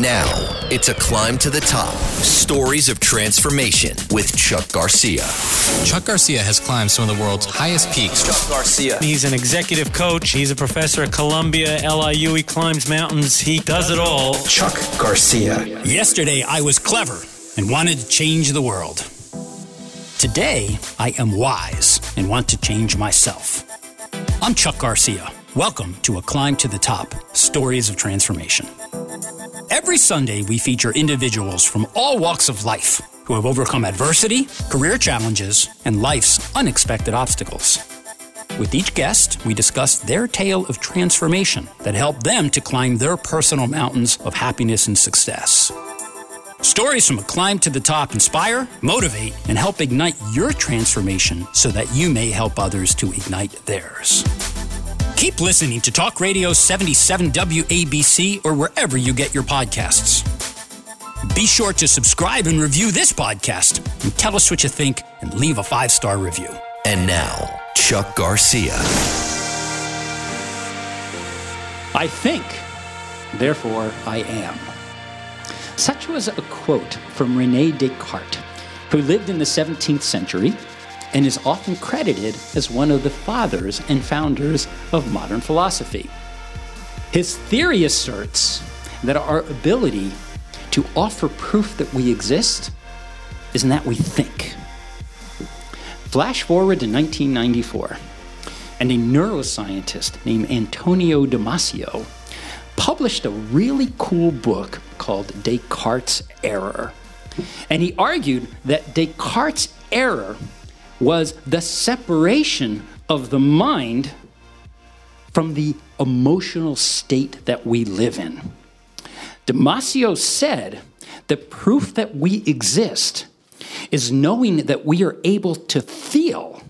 Now, it's a climb to the top. Stories of transformation with Chuck Garcia. Chuck Garcia has climbed some of the world's highest peaks. Chuck Garcia. He's an executive coach. He's a professor at Columbia, LIU. He climbs mountains. He does it all. Chuck Garcia. Yesterday, I was clever and wanted to change the world. Today, I am wise and want to change myself. I'm Chuck Garcia. Welcome to A Climb to the Top Stories of Transformation. Every Sunday, we feature individuals from all walks of life who have overcome adversity, career challenges, and life's unexpected obstacles. With each guest, we discuss their tale of transformation that helped them to climb their personal mountains of happiness and success. Stories from a climb to the top inspire, motivate, and help ignite your transformation so that you may help others to ignite theirs. Keep listening to Talk Radio 77 WABC or wherever you get your podcasts. Be sure to subscribe and review this podcast and tell us what you think and leave a five star review. And now, Chuck Garcia. I think, therefore I am. Such was a quote from Rene Descartes, who lived in the 17th century and is often credited as one of the fathers and founders of modern philosophy. His theory asserts that our ability to offer proof that we exist is in that we think. Flash forward to 1994, and a neuroscientist named Antonio Damasio published a really cool book called Descartes' Error. And he argued that Descartes' error was the separation of the mind from the emotional state that we live in. Damasio said the proof that we exist is knowing that we are able to feel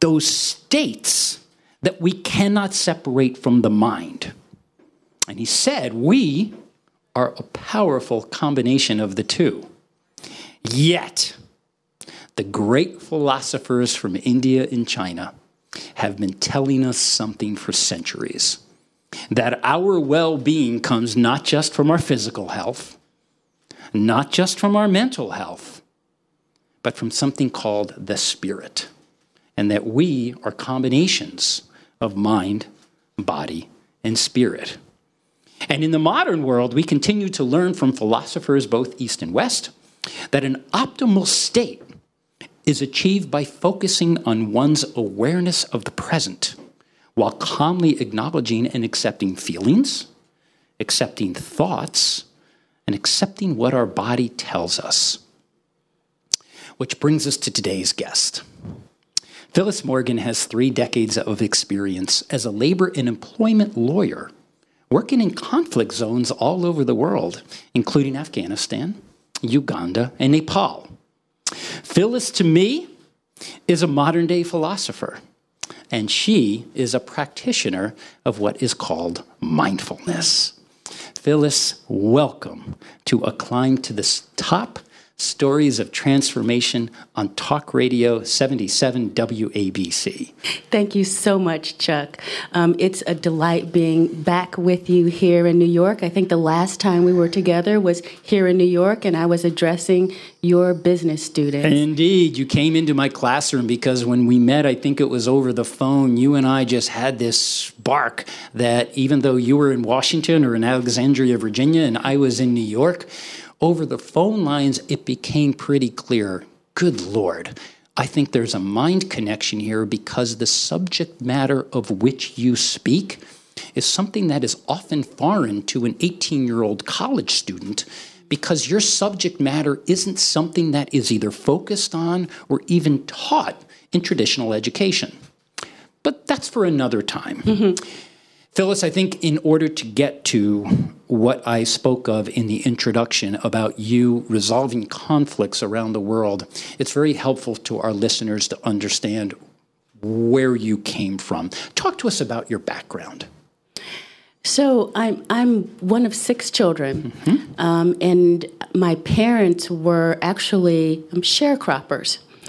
those states that we cannot separate from the mind. And he said, We are a powerful combination of the two. Yet, the great philosophers from India and China have been telling us something for centuries that our well being comes not just from our physical health, not just from our mental health, but from something called the spirit, and that we are combinations of mind, body, and spirit. And in the modern world, we continue to learn from philosophers both East and West that an optimal state is achieved by focusing on one's awareness of the present while calmly acknowledging and accepting feelings, accepting thoughts, and accepting what our body tells us. Which brings us to today's guest. Phillis Morgan has three decades of experience as a labor and employment lawyer, working in conflict zones all over the world, including Afghanistan, Uganda, and Nepal. Phillis, to me, is a modern day philosopher, and she is a practitioner of what is called mindfulness. Phillis, welcome to A Climb to the Top Stories of Transformation on Talk Radio 77 WABC. Thank you so much, Chuck. Um, it's a delight being back with you here in New York. I think the last time we were together was here in New York, and I was addressing your business students. Indeed, you came into my classroom because when we met, I think it was over the phone, you and I just had this spark that even though you were in Washington or in Alexandria, Virginia, and I was in New York, over the phone lines, it became pretty clear good Lord, I think there's a mind connection here because the subject matter of which you speak is something that is often foreign to an 18 year old college student because your subject matter isn't something that is either focused on or even taught in traditional education. But that's for another time. Mm-hmm. Phillis, I think in order to get to what I spoke of in the introduction about you resolving conflicts around the world, it's very helpful to our listeners to understand where you came from. Talk to us about your background. So I'm I'm one of six children, mm-hmm. um, and my parents were actually um,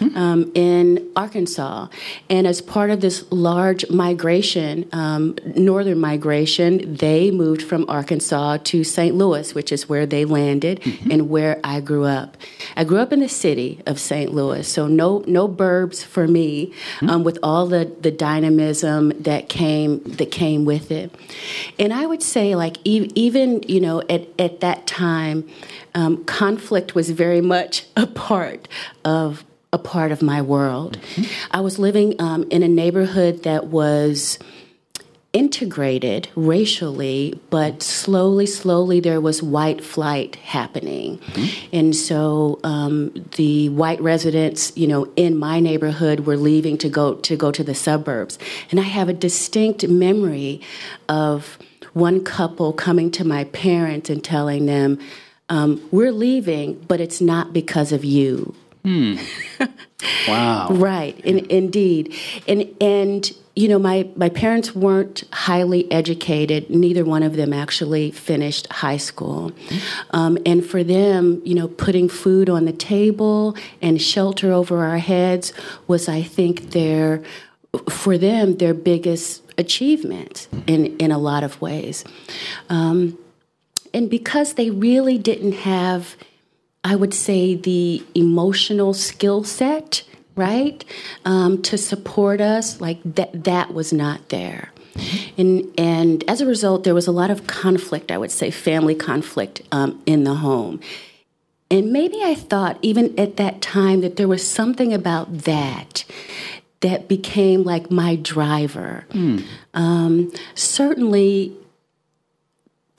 um, in Arkansas. And as part of this large migration, um, northern migration, they moved from Arkansas to St. Louis, which is where they landed mm-hmm. and where I grew up. I grew up in the city of St. Louis, so no no burbs for me, mm-hmm. um, with all the, the dynamism that came that came with it. And I would say, like e- even you know at at that time, um, conflict was very much a part of a part of my world. Mm-hmm. I was living um, in a neighborhood that was integrated racially, but slowly, slowly there was white flight happening. Mm-hmm. And so um, the white residents, you know, in my neighborhood were leaving to go to go to the suburbs. And I have a distinct memory of one couple coming to my parents and telling them, um, we're leaving, but it's not because of you. Hmm. wow. right. In, indeed. And and you know, my, my parents weren't highly educated. Neither one of them actually finished high school. Um, and for them, you know, putting food on the table and shelter over our heads was, I think, their, for them, their biggest achievement in, in a lot of ways. Um, and because they really didn't have, I would say, the emotional skill set, right, um, to support us, like that, that was not there. And, and as a result, there was a lot of conflict, I would say, family conflict um, in the home. And maybe I thought, even at that time, that there was something about that that became like my driver. Mm. Um, certainly,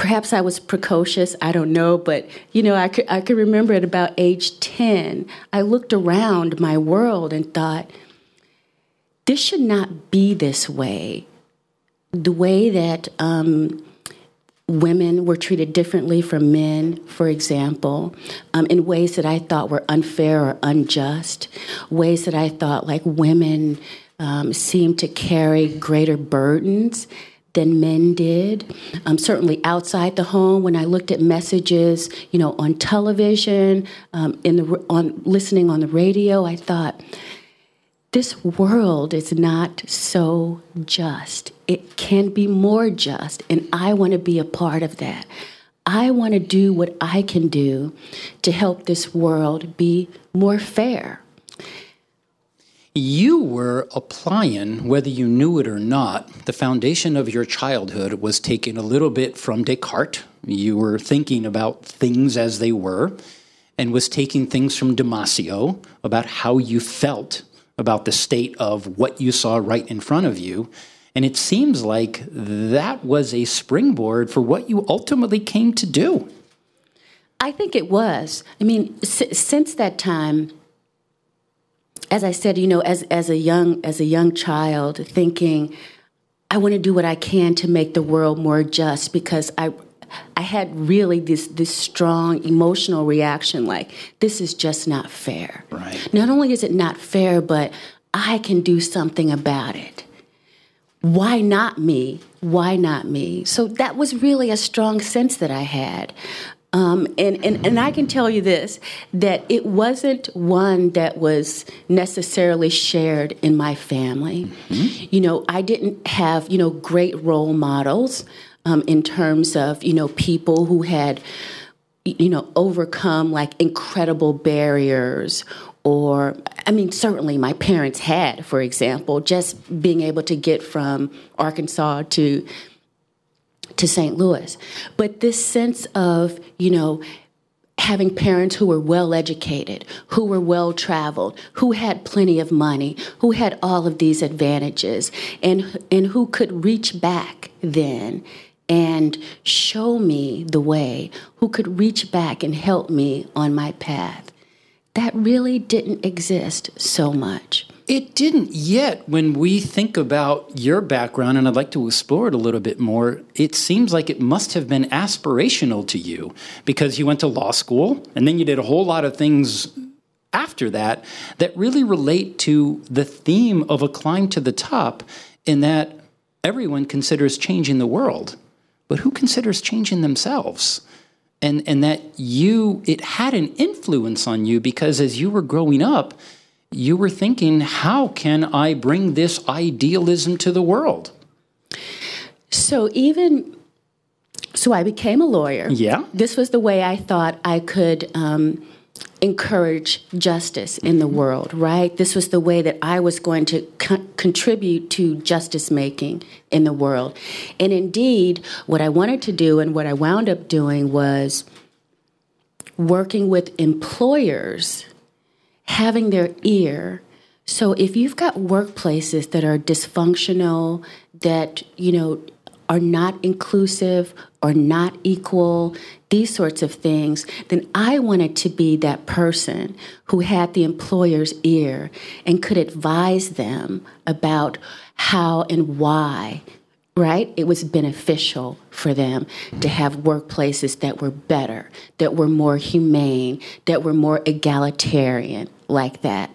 perhaps I was precocious, I don't know, but you know, I could, I could remember at about age 10, I looked around my world and thought, this should not be this way. The way that um, women were treated differently from men, for example, um, in ways that I thought were unfair or unjust, ways that I thought like women um, seemed to carry greater burdens than men did. Um, certainly outside the home, when I looked at messages, you know, on television, um, in the on listening on the radio, I thought, this world is not so just. It can be more just, and I want to be a part of that. I want to do what I can do to help this world be more fair you were applying, whether you knew it or not, the foundation of your childhood was taken a little bit from Descartes. You were thinking about things as they were, and was taking things from Damasio about how you felt about the state of what you saw right in front of you. And it seems like that was a springboard for what you ultimately came to do. I think it was. I mean, s- since that time, as I said, you know, as as a young as a young child, thinking, I want to do what I can to make the world more just because I I had really this this strong emotional reaction like this is just not fair. Right. Not only is it not fair, but I can do something about it. Why not me? Why not me? So that was really a strong sense that I had. Um, and, and, and I can tell you this that it wasn't one that was necessarily shared in my family. Mm-hmm. You know, I didn't have, you know, great role models um, in terms of, you know, people who had, you know, overcome like incredible barriers or I mean, certainly my parents had, for example, just being able to get from Arkansas to to St. Louis. But this sense of, you know, having parents who were well educated, who were well traveled, who had plenty of money, who had all of these advantages, and, and who could reach back then and show me the way, who could reach back and help me on my path. That really didn't exist so much. It didn't yet when we think about your background, and I'd like to explore it a little bit more. It seems like it must have been aspirational to you because you went to law school and then you did a whole lot of things after that that really relate to the theme of a climb to the top, in that everyone considers changing the world, but who considers changing themselves? And, and that you, it had an influence on you because as you were growing up, you were thinking, how can I bring this idealism to the world? So even so, I became a lawyer. Yeah. This was the way I thought I could. Um, encourage justice in the world, right? This was the way that I was going to co- contribute to justice making in the world. And indeed, what I wanted to do and what I wound up doing was working with employers, having their ear. So if you've got workplaces that are dysfunctional, that, you know, are not inclusive or not equal, these sorts of things, then I wanted to be that person who had the employer's ear and could advise them about how and why right? It was beneficial for them to mm-hmm. have workplaces that were better, that were more humane, that were more egalitarian, like that.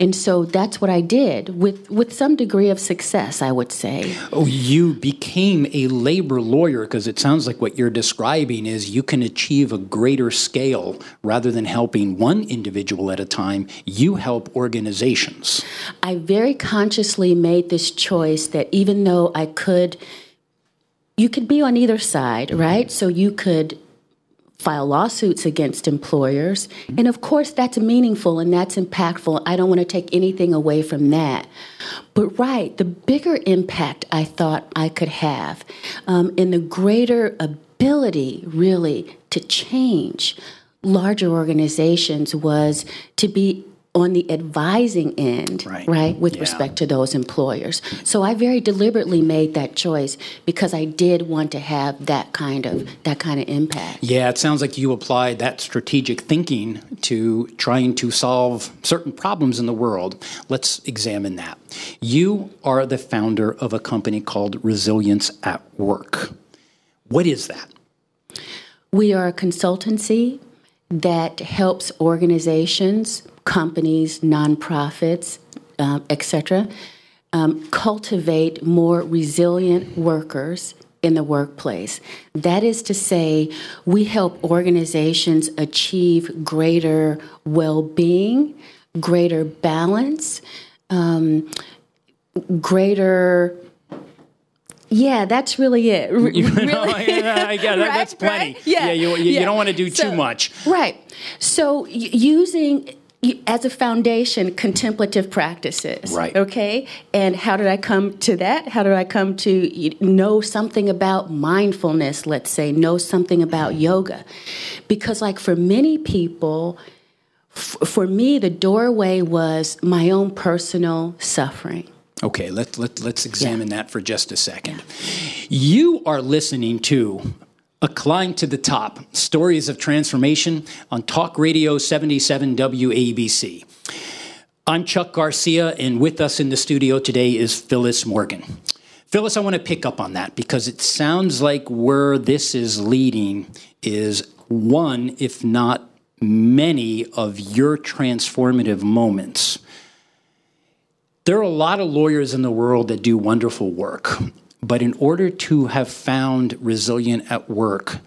And so that's what I did with, with some degree of success, I would say. Oh, you became a labor lawyer because it sounds like what you're describing is you can achieve a greater scale rather than helping one individual at a time, you help organizations. I very consciously made this choice that even though I could, you could be on either side, right? So you could file lawsuits against employers. And of course, that's meaningful and that's impactful. I don't want to take anything away from that. But, right, the bigger impact I thought I could have um, and the greater ability, really, to change larger organizations was to be on the advising end, right, right with yeah. respect to those employers. So I very deliberately made that choice because I did want to have that kind of that kind of impact. Yeah, it sounds like you applied that strategic thinking to trying to solve certain problems in the world. Let's examine that. You are the founder of a company called Resilient at Work. What is that? We are a consultancy that helps organizations, companies, nonprofits, uh, etc., um, cultivate more resilient workers in the workplace. That is to say, we help organizations achieve greater well being, greater balance, um, greater yeah, that's really it. R- You know, really. yeah, I get it. Right, That's plenty. right? Yeah, Yeah, you- you- you don't wanna do too much. Right. So y- using as a foundation contemplative practices. Right. Okay. And how did I come to that? How did I come to know something about mindfulness? Let's say know something about mm-hmm. yoga, because like for many people. f- For me, the doorway was my own personal suffering. Okay, let, let, let's examine that for just a second. You are listening to A Climb to the Top Stories of Transformation on Talk Radio 77 WABC. I'm Chuck Garcia, and with us in the studio today is Phillis Morgan. Phillis, I want to pick up on that because it sounds like where this is leading is one, if not many, of your transformative moments. There are a lot of lawyers in the world that do wonderful work, but in order to have found resilient at work,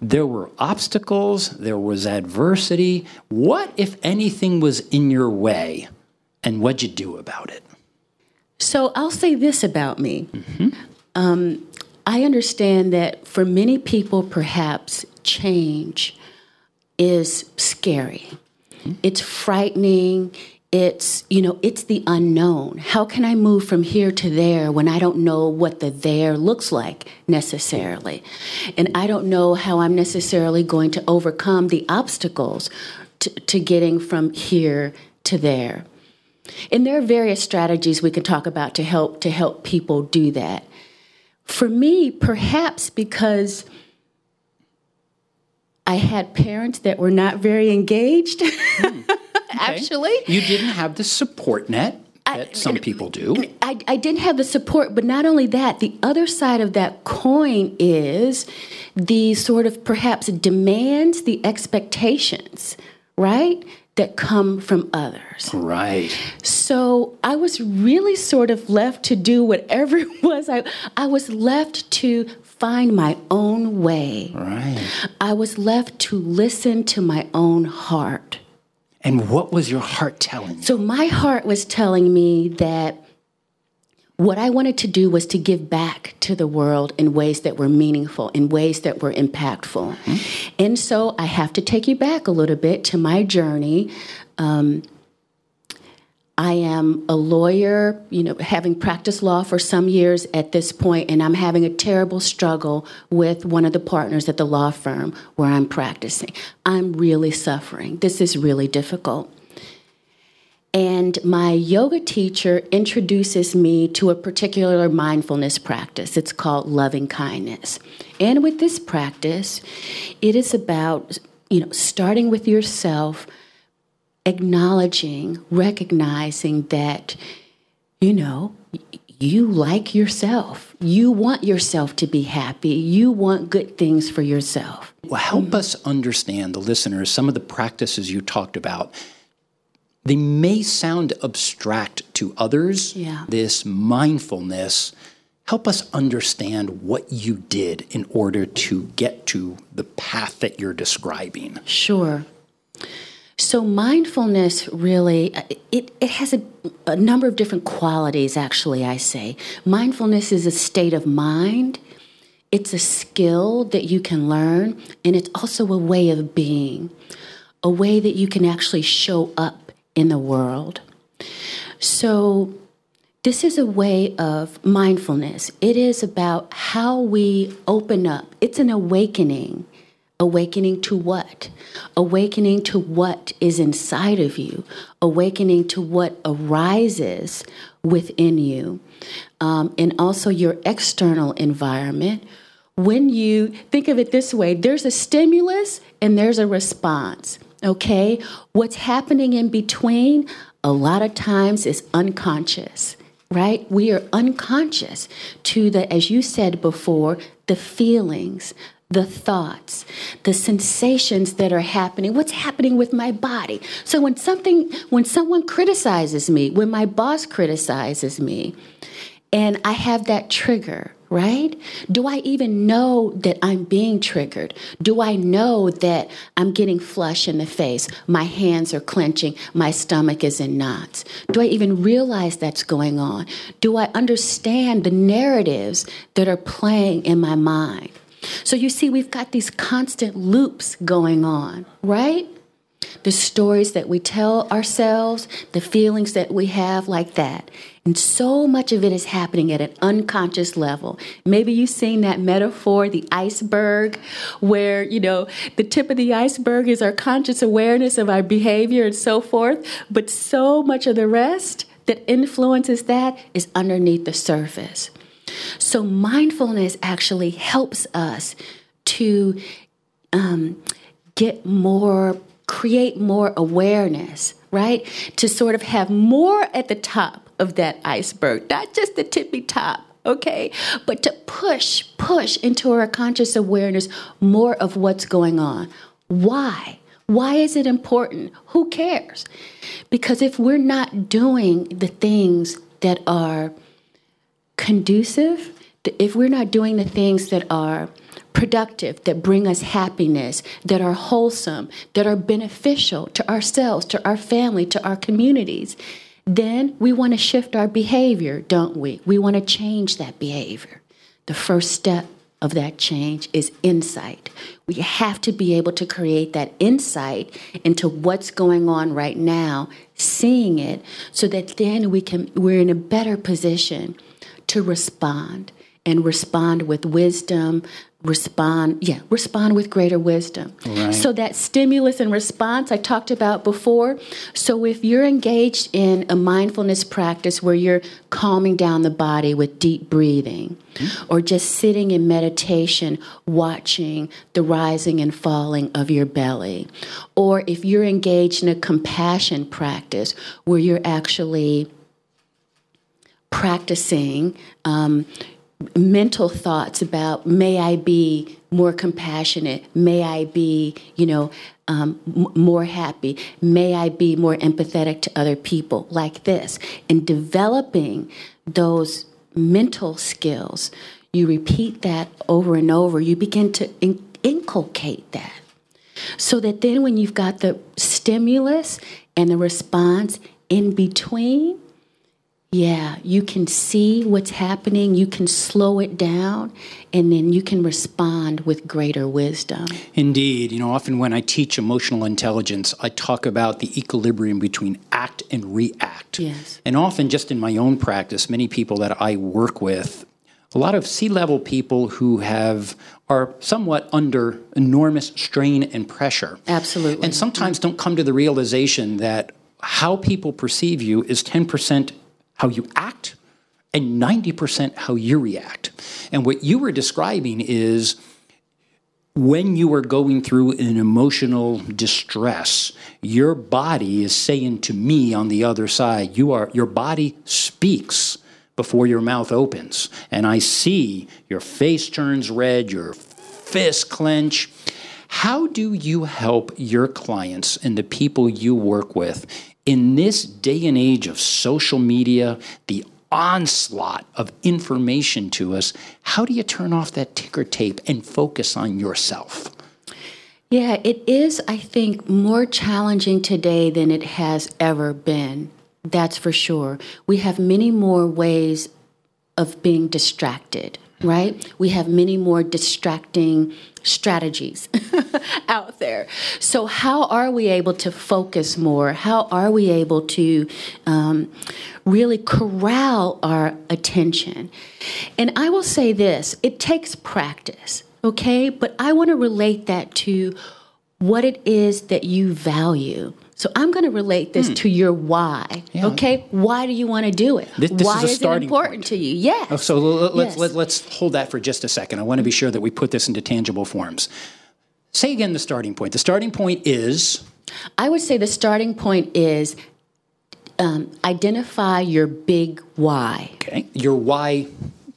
there were obstacles, there was adversity. What, if anything, was in your way, and what'd you do about it? So I'll say this about me. Um, I understand that for many people, perhaps change is scary. It's frightening. It's, you know, it's the unknown. How can I move from here to there when I don't know what the there looks like necessarily? And I don't know how I'm necessarily going to overcome the obstacles to, to getting from here to there. And there are various strategies we can talk about to help to help people do that. For me, perhaps because I had parents that were not very engaged. Hmm. Actually, You didn't have the support net that some people do. I, I didn't have the support, but not only that, the other side of that coin is the sort of perhaps demands, the expectations, right, that come from others. Right. So I was really sort of left to do whatever it was. I, I was left to find my own way. Right. I was left to listen to my own heart. And what was your heart telling you? So my heart was telling me that what I wanted to do was to give back to the world in ways that were meaningful, in ways that were impactful. Mm-hmm. And so I have to take you back a little bit to my journey. Um, I am a lawyer, you know, having practiced law for some years at this point, and I'm having a terrible struggle with one of the partners at the law firm where I'm practicing. I'm really suffering. This is really difficult. And my yoga teacher introduces me to a particular mindfulness practice. It's called loving kindness. And with this practice, it is about, you know, starting with yourself, acknowledging, recognizing that, you know, you like yourself. You want yourself to be happy. You want good things for yourself. Well, help mm-hmm. us understand, the listeners, some of the practices you talked about they may sound abstract to others. Yeah. This mindfulness, help us understand what you did in order to get to the path that you're describing. Sure. So mindfulness really it, it has a, a number of different qualities actually I say. Mindfulness is a state of mind. It's a skill that you can learn and it's also a way of being. A way that you can actually show up in the world. So, this is a way of mindfulness. It is about how we open up. It's an awakening. Awakening to what? Awakening to what is inside of you. Awakening to what arises within you. Um, and also your external environment. When you think of it this way, there's a stimulus and there's a response. Okay? What's happening in between, a lot of times, is unconscious, right? We are unconscious to the, as you said before, the feelings, the thoughts, the sensations that are happening, what's happening with my body. So when something, when someone criticizes me, when my boss criticizes me, and I have that trigger, right? Do I even know that I'm being triggered? Do I know that I'm getting flush in the face? My hands are clenching, my stomach is in knots. Do I even realize that's going on? Do I understand the narratives that are playing in my mind? So you see, we've got these constant loops going on, right? the stories that we tell ourselves, the feelings that we have, like that. And so much of it is happening at an unconscious level. Maybe you've seen that metaphor, the iceberg, where, you know, the tip of the iceberg is our conscious awareness of our behavior and so forth. But so much of the rest that influences that is underneath the surface. So mindfulness actually helps us to um, get more create more awareness, right? To sort of have more at the top of that iceberg, not just the tippy top, okay? But to push, push into our conscious awareness more of what's going on. Why? Why is it important? Who cares? Because if we're not doing the things that are conducive, if we're not doing the things that are productive, that bring us happiness, that are wholesome, that are beneficial to ourselves, to our family, to our communities, then we want to shift our behavior, don't we? We want to change that behavior. The first step of that change is insight. We have to be able to create that insight into what's going on right now, seeing it, so that then we can we're in a better position to respond and respond with wisdom, respond yeah respond with greater wisdom right. so that stimulus and response i talked about before so if you're engaged in a mindfulness practice where you're calming down the body with deep breathing mm-hmm. or just sitting in meditation watching the rising and falling of your belly or if you're engaged in a compassion practice where you're actually practicing um, mental thoughts about may I be more compassionate, may I be, you know, um, m- more happy, may I be more empathetic to other people, like this. And developing those mental skills, you repeat that over and over, you begin to in- inculcate that. So that then when you've got the stimulus and the response in between, yeah, you can see what's happening, you can slow it down, and then you can respond with greater wisdom. Indeed. You know, often when I teach emotional intelligence, I talk about the equilibrium between act and react. Yes. And often, just in my own practice, many people that I work with, a lot of C-level people who have are somewhat under enormous strain and pressure. Absolutely. And sometimes don't come to the realization that how people perceive you is 10% how you act and 90% how you react. And what you were describing is when you are going through an emotional distress, your body is saying to me on the other side, you are your body speaks before your mouth opens. And I see your face turns red, your fists clench. How do you help your clients and the people you work with in this day and age of social media, the onslaught of information to us, how do you turn off that ticker tape and focus on yourself? Yeah, it is, I think, more challenging today than it has ever been. That's for sure. We have many more ways of being distracted, right? We have many more distracting strategies out there. So, how are we able to focus more? How are we able to um, really corral our attention? And I will say this it takes practice, okay? But I want to relate that to what it is that you value. So I'm going to relate this hmm. to your why. Yeah. Okay, why do you want to do it? This, this why is, is it important point. to you? Yes. Oh, so let's yes. let, us hold that for just a second. I want to be sure that we put this into tangible forms. Say again the starting point. The starting point is. I would say the starting point is um, identify your big why. Okay, your why.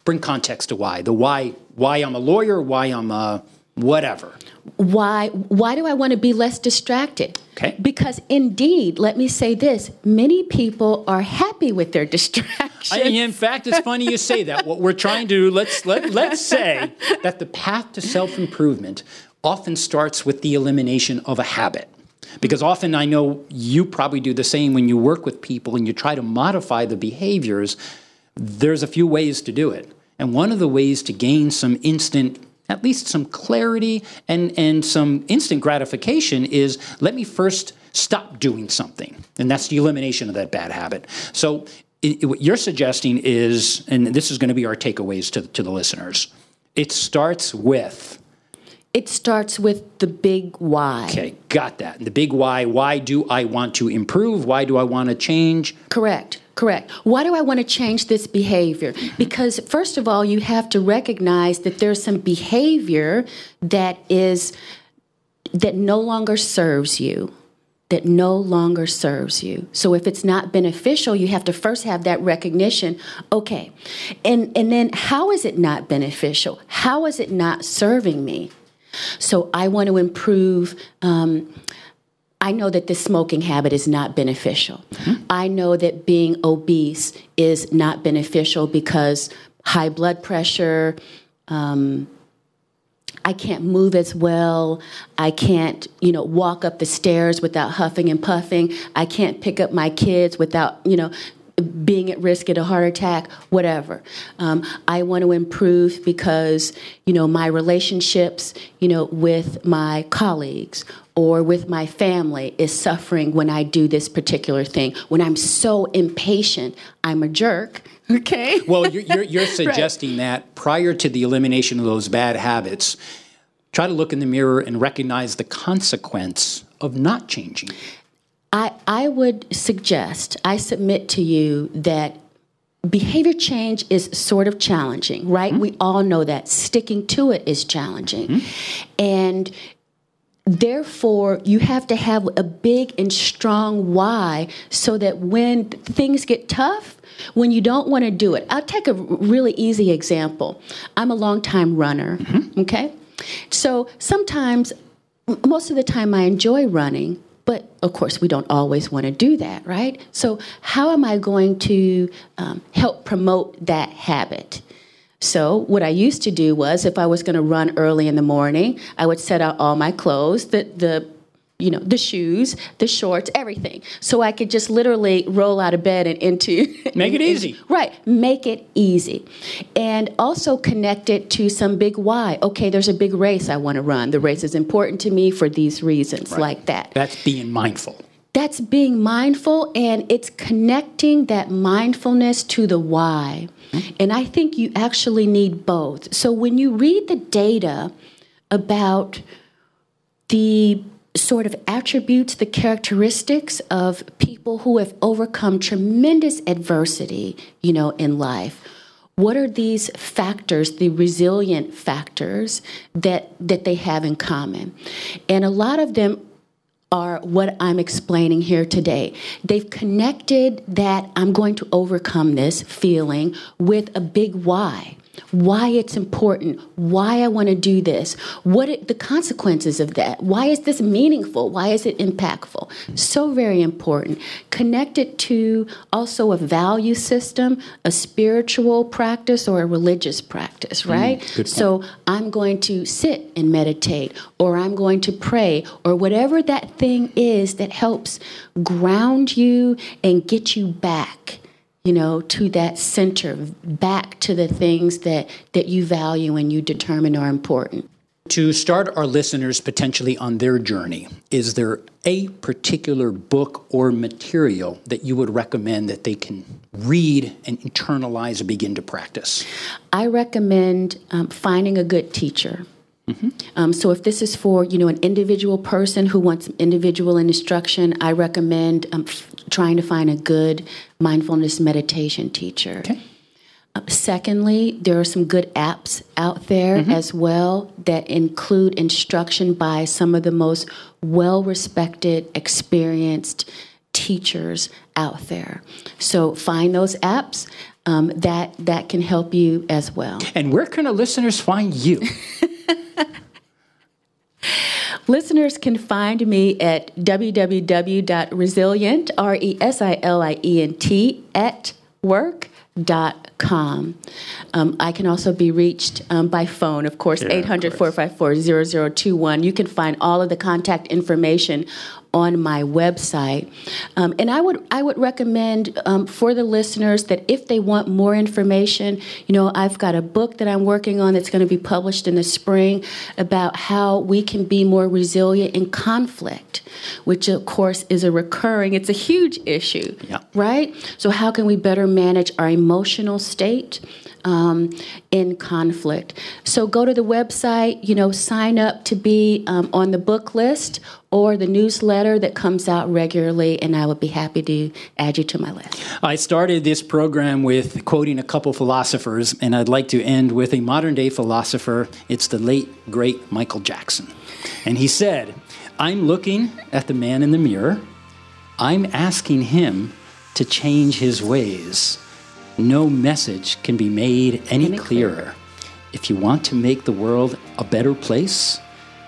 Bring context to why. The why. Why I'm a lawyer. Why I'm a whatever why why do I want to be less distracted? Okay. Because indeed, let me say this, many people are happy with their distractions. I, in fact, it's funny you say that. What we're trying to let's let, let's say that the path to self-improvement often starts with the elimination of a habit. Because often I know you probably do the same when you work with people and you try to modify the behaviors. There's a few ways to do it. And one of the ways to gain some instant at least some clarity and, and some instant gratification is let me first stop doing something. And that's the elimination of that bad habit. So, it, it, what you're suggesting is, and this is going to be our takeaways to, to the listeners, it starts with. It starts with the big why. Okay, got that. The big why. Why do I want to improve? Why do I want to change? Correct. Correct. Why do I want to change this behavior? Because, first of all, you have to recognize that there's some behavior that is that no longer serves you that no longer serves you. So if it's not beneficial, you have to first have that recognition. Okay. And and then how is it not beneficial? How is it not serving me? So I want to improve um, I know that this smoking habit is not beneficial. Mm-hmm. I know that being obese is not beneficial because high blood pressure, um, I can't move as well. I can't, you know, walk up the stairs without huffing and puffing. I can't pick up my kids without, you know, being at risk at a heart attack, whatever. Um, I want to improve because, you know, my relationships, you know, with my colleagues or with my family is suffering when I do this particular thing. When I'm so impatient, I'm a jerk. Okay. well, you're, you're, you're suggesting right. that prior to the elimination of those bad habits, try to look in the mirror and recognize the consequence of not changing. I, I would suggest, I submit to you that behavior change is sort of challenging, right? Mm-hmm. We all know that. Sticking to it is challenging. Mm-hmm. And therefore, you have to have a big and strong why so that when things get tough, when you don't want to do it, I'll take a really easy example. I'm a long time runner, mm-hmm. okay? So sometimes, most of the time, I enjoy running, but of course, we don't always want to do that, right? So, how am I going to um, help promote that habit? So, what I used to do was if I was going to run early in the morning, I would set out all my clothes, the, the you know, the shoes, the shorts, everything. So I could just literally roll out of bed and into. Make it easy. Right. Make it easy. And also connect it to some big why. Okay, there's a big race I want to run. The race is important to me for these reasons, right. like that. That's being mindful. That's being mindful, and it's connecting that mindfulness to the why. Mm-hmm. And I think you actually need both. So when you read the data about the sort of attributes, the characteristics of people who have overcome tremendous adversity, you know, in life. What are these factors, the resilient factors that that they have in common? And a lot of them are what I'm explaining here today. They've connected that I'm going to overcome this feeling with a big why why it's important, why I want to do this, what it, the consequences of that, why is this meaningful, why is it impactful. So very important. Connect it to also a value system, a spiritual practice, or a religious practice, mm, right? Mm, so I'm going to sit and meditate, or I'm going to pray, or whatever that thing is that helps ground you and get you back you know, to that center, back to the things that, that you value and you determine are important. To start our listeners potentially on their journey, is there a particular book or material that you would recommend that they can read and internalize or begin to practice? I recommend um, finding a good teacher. Mm-hmm. Um, so if this is for you know an individual person who wants individual instruction, I recommend um, trying to find a good mindfulness meditation teacher. Okay. Uh, secondly, there are some good apps out there mm-hmm. as well that include instruction by some of the most well respected, experienced teachers out there. So find those apps. Um, that that can help you as well. And where can our listeners find you? Listeners can find me at www.resilient, R E S I L I E N T, at work.com. Um, I can also be reached um, by phone, of course, 800 454 0021. You can find all of the contact information on my website. Um, and I would I would recommend um, for the listeners that if they want more information, you know, I've got a book that I'm working on that's going to be published in the spring about how we can be more resilient in conflict, which of course is a recurring, it's a huge issue, yeah. right? So how can we better manage our emotional state? Um, in conflict. So go to the website, you know, sign up to be um, on the book list or the newsletter that comes out regularly, and I would be happy to add you to my list. I started this program with quoting a couple philosophers, and I'd like to end with a modern day philosopher. It's the late, great Michael Jackson. And he said, I'm looking at the man in the mirror, I'm asking him to change his ways no message can be made any, any clearer. clearer. If you want to make the world a better place,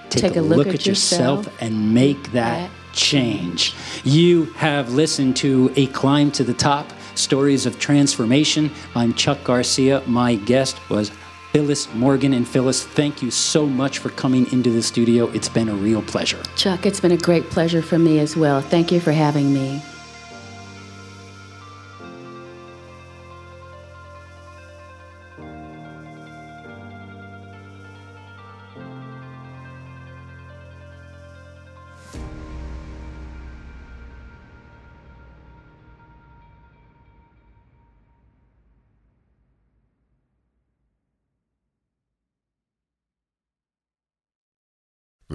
take, take a, a, look, look at, at yourself, yourself and make that, that change. You have listened to A Climb to the Top Stories of Transformation. I'm Chuck Garcia. My guest was Phillis Morgan. And Phillis, thank you so much for coming into the studio. It's been a real pleasure. Chuck, it's been a great pleasure for me as well. Thank you for having me.